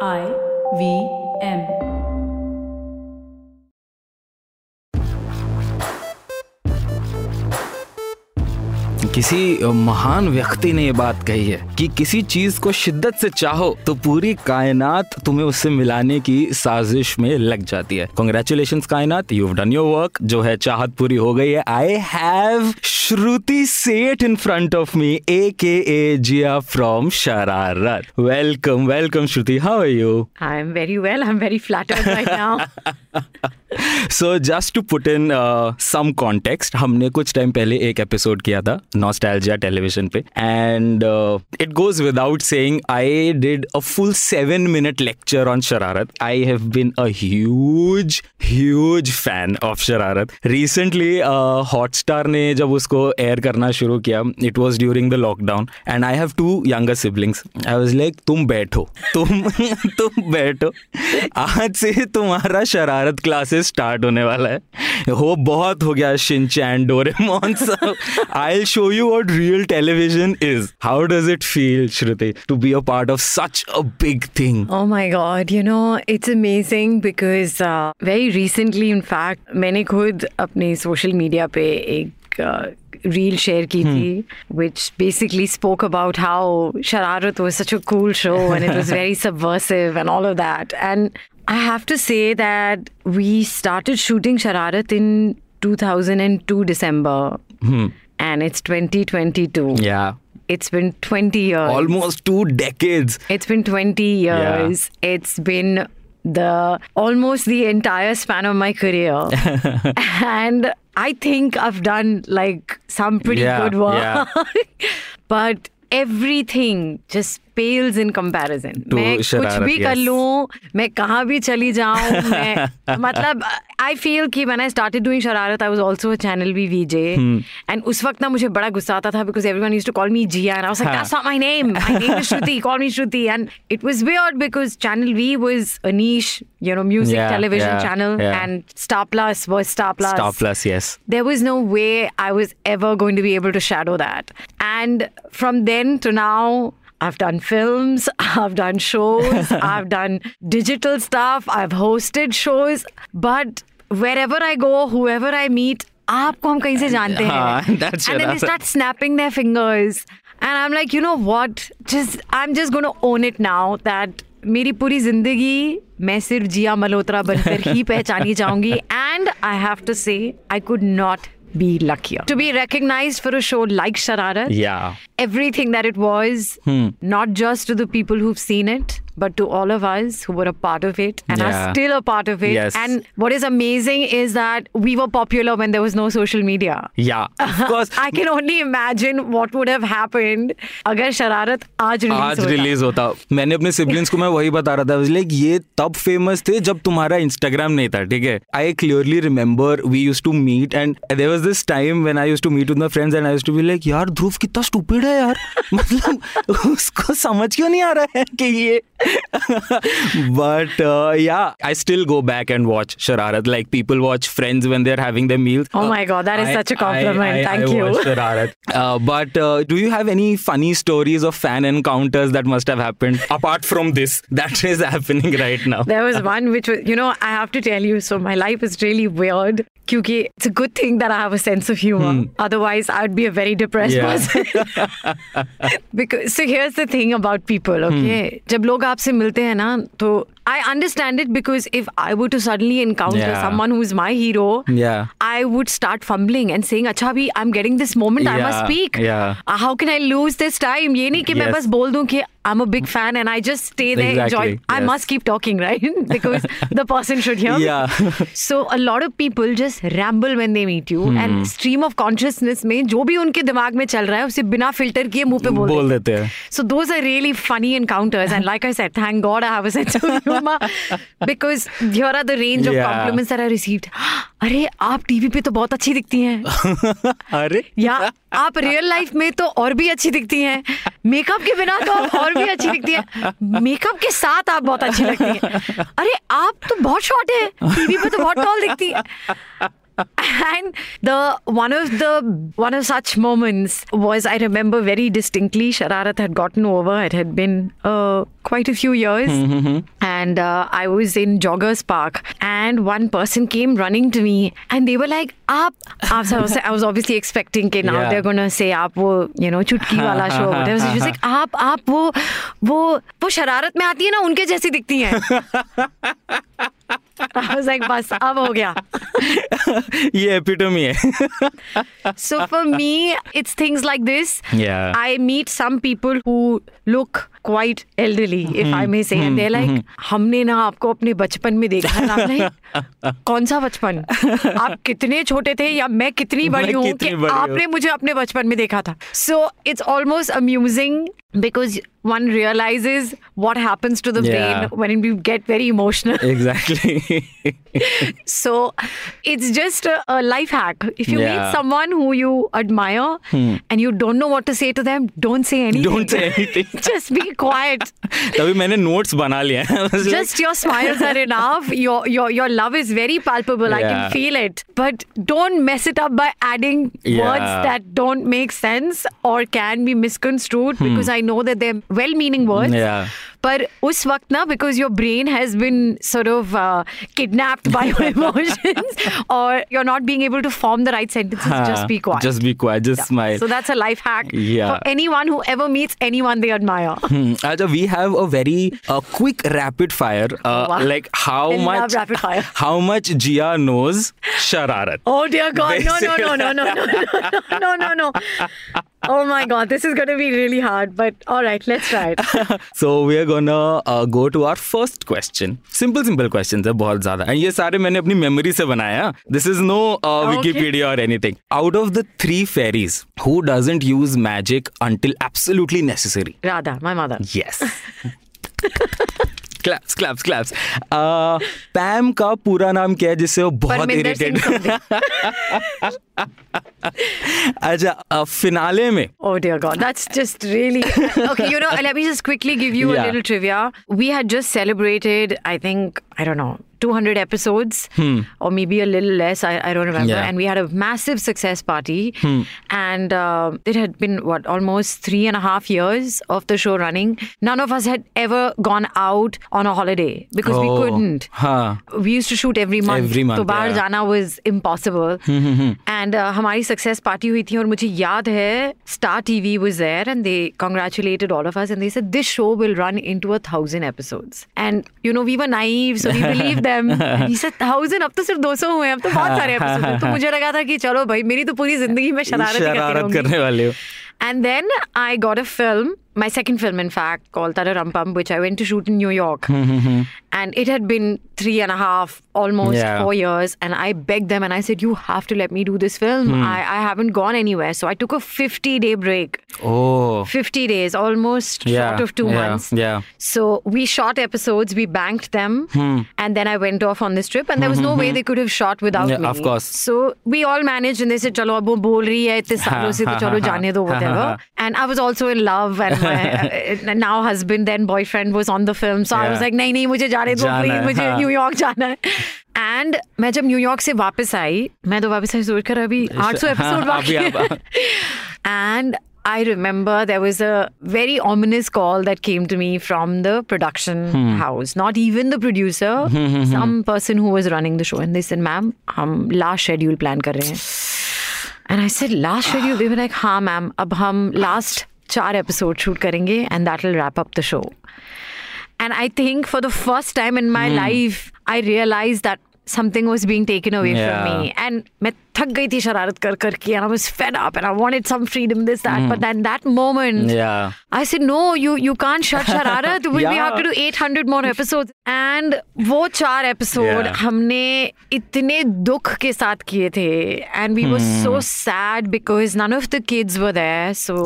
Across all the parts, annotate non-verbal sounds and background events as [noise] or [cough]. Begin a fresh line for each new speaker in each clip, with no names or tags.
I V M.
किसी महान व्यक्ति ने ये बात कही है कि किसी चीज़ को शिद्दत से चाहो तो पूरी कायनात तुम्हें उससे मिलाने की साजिश में लग जाती है। कॉन्ग्रेचुलेशन कायनात। यू डन योर वर्क जो है चाहत पूरी हो गई है। आई हैव श्रुति सेठ in front of me A K A Jiya from Shararat welcome welcome Shruti how are you
I'm very well. I'm very flattered right now. [laughs]
So just to put in some context हमने कुछ time पहले एक episode किया था nostalgia television पे and it goes without saying I did a full seven minute lecture on Shararat I have been a huge huge fan of Shararat recently Hotstar ने जब उसको एयर करना शुरू किया it was during the lockdown and I have two younger siblings I was like तुम बैठो, तुम [laughs] तुम बैठो। आज से तुम्हारा शरारत क्लासेस स्टार्ट होने वाला है। हो बहुत हो गया शिनचैन डोरेमोन सब। I show you what real television is how does it feel Shruti to be a part of such a big thing
oh my God you know it's amazing because very recently in fact मैंने खुद अपने social media पे एक reel share की थी which basically spoke about how Shararat was such a cool show and it was very subversive and all of that and I have to say that we started shooting Shararat in 2002 December, hmm. and it's 2022.
Yeah.
It's been 20 years.
almost two decades
It's been 20 years. It's been the almost the entire span of my career. [laughs] and I think I've done like some pretty
Yeah,
good work.
yeah. [laughs]
but everything just pales in comparison मैं कुछ भी
yes.
कर लू मैं कहा भी चली जाऊँ [laughs] मतलब आई फील कि when I started doing शरारत I was also a channel V VJ
Hmm.
and उस वक्त ना मुझे बड़ा गुस्सा आता था because everyone used to call me Jia and I was like
हाँ.
that's not my name my name is Shruti call me Shruti and it was weird because channel V was a niche you know music
Yeah,
television
yeah,
channel
yeah.
and Star Plus was Star Plus
Star Plus yes
there was no way I was ever going to be able to shadow that. And from then to now, I've done films, [laughs] I've done shows, [laughs] I've done digital stuff, I've hosted shows. But wherever I go wherever I meet आपको हम कहीं से जानते
हैं।
Fingers and I am like you know what I am just gonna own it now that मेरी पूरी ज़िंदगी मैं सिर्फ़ जिया मल्होत्रा बनकर ही [laughs] पहचानी जाऊँगी। And I have to say I could not be lucky to be recognise for a show like Shararat everything that it was not just to the people who seen it but to all of us who were a part of it and
Yeah.
are still a part of it.
Yes.
And what is amazing is that we were popular when there was no social media.
yeah of course
I can only imagine what would have happened अगर शरारत आज release
आज release होता मैंने अपने siblings को मैं वही बता रहा था लाइक ये तब फ़ेमस थे जब तुम्हारा इंस्टाग्राम नहीं था ठीक है I clearly remember we use to meet and there was this time when I use to meet with my friends and I use to be like यार ध्रुव कितना स्टूपिड है यार मतलब उसको समझ क्यों नहीं आ रहा है कि ये [laughs] but uh, yeah, I still go back and watch Shararat. Like people watch Friends when they're having their meals.
Oh uh, my god, that is I, such a compliment. I, I, Thank you.
Shararat. [laughs] Uh, but uh, do you have any funny stories of fan encounters that must have happened [laughs] apart from this that is happening right now?
There was one which was, you know, I have to tell you. So my life is really weird. Kyuki, it's a good thing that I have a sense of humor. Otherwise, I'd be a very depressed
Yeah.
person. because so here's the thing about people, okay? जब लोग आपसे मिलते हैं ना, तो I understand it because if I were to suddenly encounter
Yeah.
someone who's my hero,
Yeah.
I would start fumbling and saying, "अच्छा अभी I'm getting this moment, I must
Yeah,
speak.
yeah.
Uh, How can I lose this time? ये नहीं कि मैं
Yes.
बस बोल दूं कि I'm a big fan and I just stay there, enjoy.
Exactly,
I
yes.
must keep talking, right? [laughs] because the person should hear me.
Yeah. [laughs]
So a lot of people just ramble when they meet you
Hmm.
and stream of consciousness में जो भी उनके दिमाग में चल रहा है उसे बिना फिल्टर किए मुंह पे बोल,
बोल
देते
देते हैं
So those are really funny encounters, and like I said, thank God I have a sense of [laughs] humor Because here are the range
yeah.
of compliments that I received. अरे आप टीवी पे तो बहुत अच्छी दिखती हैं।
अरे।
या आप रियल लाइफ में तो और भी अच्छी दिखती हैं। मेकअप के बिना तो आप और भी अच्छी दिखती हैं। मेकअप के साथ आप बहुत अच्छी लगती हैं। अरे आप तो बहुत शॉर्ट है। टीवी पे तो बहुत टॉल दिखती है। and the one of the one of such moments was I remember very distinctly Shararat had gotten over. It had been uh, quite a few years, mm-hmm. and uh, I was in Joggers Park, and one person came running to me, and they were like, "Up!" I was obviously expecting that now
yeah.
they're gonna say, "Up," you know, chutki wala show. There was she was like, "Up, up, wo, wo, wo Shararat mein aati hai na, unke jaisi dikhti hai." [laughs] I was like, बस अब हो गया.
ये epitome है
So for me, it's things like this.
Yeah.
I meet some people who look quite elderly, if I may say, and they're like, हमने ना आपको अपने बचपन में देखा है." I'm like, कौन सा बचपन आप कितने छोटे थे या मैं कितनी बड़ी हूँ कि आपने मुझे अपने बचपन में देखा था So it's almost amusing because one realizes what happens to the
Yeah.
brain when we get very emotional. [laughs]
Exactly
So it's just a, a life hack. If you
Yeah. Hmm.
meet someone who you admire and you don't know what to say to them, don't say anything.
Don't say anything. [laughs]
just be quiet.
तभी मैंने notes बना लिए हैं I was [laughs] like,
just your smiles are enough. Your your your love is very palpable. I
Yeah.
can feel it. But don't mess it up by adding
Yeah.
words that don't make sense or can be misconstrued because I know that they're well meaning
words. Yeah.
पर उस वक्त ना because your brain has been sort of uh, kidnapped by your emotions or you're not being able to form the right sentences, just be quiet.
Just be quiet. Just smile.
so that's a life hack
Yeah.
for anyone who ever meets anyone they admire. [laughs]
Hmm. Aja, we have a very uh, quick rapid fire. Uh,
Wow.
Like how
I love
much?
rapid [laughs] fire.
How much Gia knows Shararat?
Oh dear God! No, no, no, no, no, no, no, no, no, no. [laughs] Oh my God! This is going to be really hard. But all right, let's try it.
so we are gonna go to our first question simple simple question है बहुत ज़्यादा। And ये सारे मैंने अपनी memory से बनाया। This is
no
Wikipedia और anything out of the three fairies who doesn't use magic until absolutely necessary
Radha my mother
yes claps claps claps Pam का पूरा नाम क्या है जिससे वो बहुत इरिटेटेड [laughs] अच्छा फिनाले में
Oh dear God, that's just really okay. You know, let me just quickly give you
Yeah.
a little trivia. We had just celebrated, I think, I don't know, 200 episodes or maybe a little less. I, I don't remember.
Hmm. Yeah. Hmm.
And we had a massive success party. And uh, it had been, what, almost three and a half years of the show running. None of us had ever gone out on a holiday because we
Oh,
couldn't.
हाँ
We used to shoot every month.
Every month,
तो बाहर
yeah.
जाना was impossible. and uh, हमारी success party हुई थी और मुझे याद है star TV was there and they congratulated all of us and they said this show will run into a thousand episodes. And you know we were naive so we believed [laughs] them. Thousand [laughs] अब तो सिर्फ़ दो सौ हुए अब तो बहुत सारे [laughs] एपिसोड तो मुझे लगा था कि चलो भाई मेरी तो पूरी ज़िंदगी में शरारत,
शरारत करने वाले
and then I got a film my second film, in fact, called Ta Ra Rum Pum, which I went to shoot in New York. Mm-hmm. And it had been three and a half, almost
yeah.
four years. And I begged them and I said, You have to let me do this film. Mm. I, I haven't gone anywhere. So I took a 50 day break.
Oh.
50 days, almost
yeah.
short of two
yeah.
months.
Yeah.
So we shot episodes, we banked them. Mm. And then I went off on this trip. And there was mm-hmm. no way they could have shot without
yeah,
me.
Of course.
So we all managed and they said, Chalo, abo bol rahi hai, itne se to chalo jaane do, whatever. [laughs] and I was also in love and uh, now husband, then boyfriend, was on the film. So I was "नहीं नहीं मुझे जाने दो,
है,
मुझे
हाँ.
New York जाना है." And मैं जब न्यूयॉर्क से वापस आई मैं तो वापस आई सोचकर अभी 800 एपिसोड
हाँ,
बाकी है and I remember there was a very ominous call that came to me from the production hmm. house. Not even the producer, some person who was running the show. And they said, ma'am, हम last schedule plan कर रहे हैं. And I said, last schedule? They were like, हाँ ma'am, अब हम last चार episode shoot करेंगे and that will wrap up the show and I think for the first time in my life I realise that something was being taken away from me and मैं थक गई थी शरारत कर करके and I was fed up and I wanted some freedom this that but at that moment I said no you you can't shut Shararat we have to do 800 more episodes and वो चार
episode
हमने इतने दुख के साथ किए थे and we were so sad because none of the kids were there so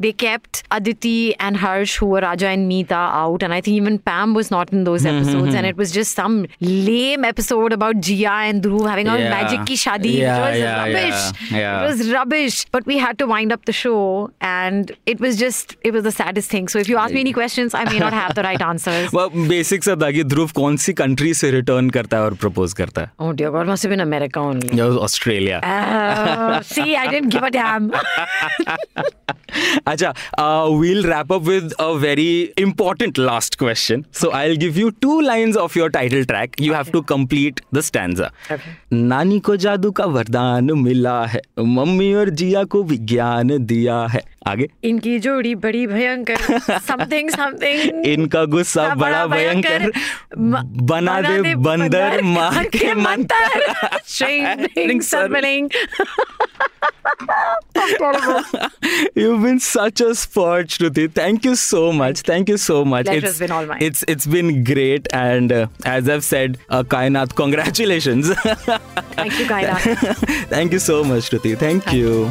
they kept Aditi and Harsh who were Raja and Meeta out and I think even Pam was not in those hmm, hmm, episodes. Hmm. and it was just some lame episode about Jia and Dhruv having a magic ki
yeah
was
yeah,
rubbish.
yeah, yeah.
It was rubbish. But we had to wind up the show, and it was just it was the saddest thing. So if you ask me any questions, I may not have the right answers.
well, [laughs] basic सा था कि ध्रुव कौन सी country से return करता है और propose करता है
oh dear God, must have been America only.
Australia
Uh, see, I didn't give a damn. [laughs]
Acha, uh, we'll wrap up with a very important last question. So I'll give you two lines of your title track. You have to complete the stanza.
Okay.
नानी को जादू का वरदान मिला है। Mummy और जिया को विज्ञान दिया है। आगे।
इनकी जोड़ी बड़ी भयंकर। [laughs] समथिंग समथिंग
इनका गुस्सा बड़ा भयंकर। बना दे बंदर मार के Mantar. [laughs] [laughs] You've been such a sport, Shruti. Thank you so much. Thank you so much.
Pleasure's been all mine.
It's it's been great, and uh, as I've said, uh, Kainat, congratulations. [laughs]
Thank you, Kainat. [laughs]
Thank you so much, Shruti. Thank you.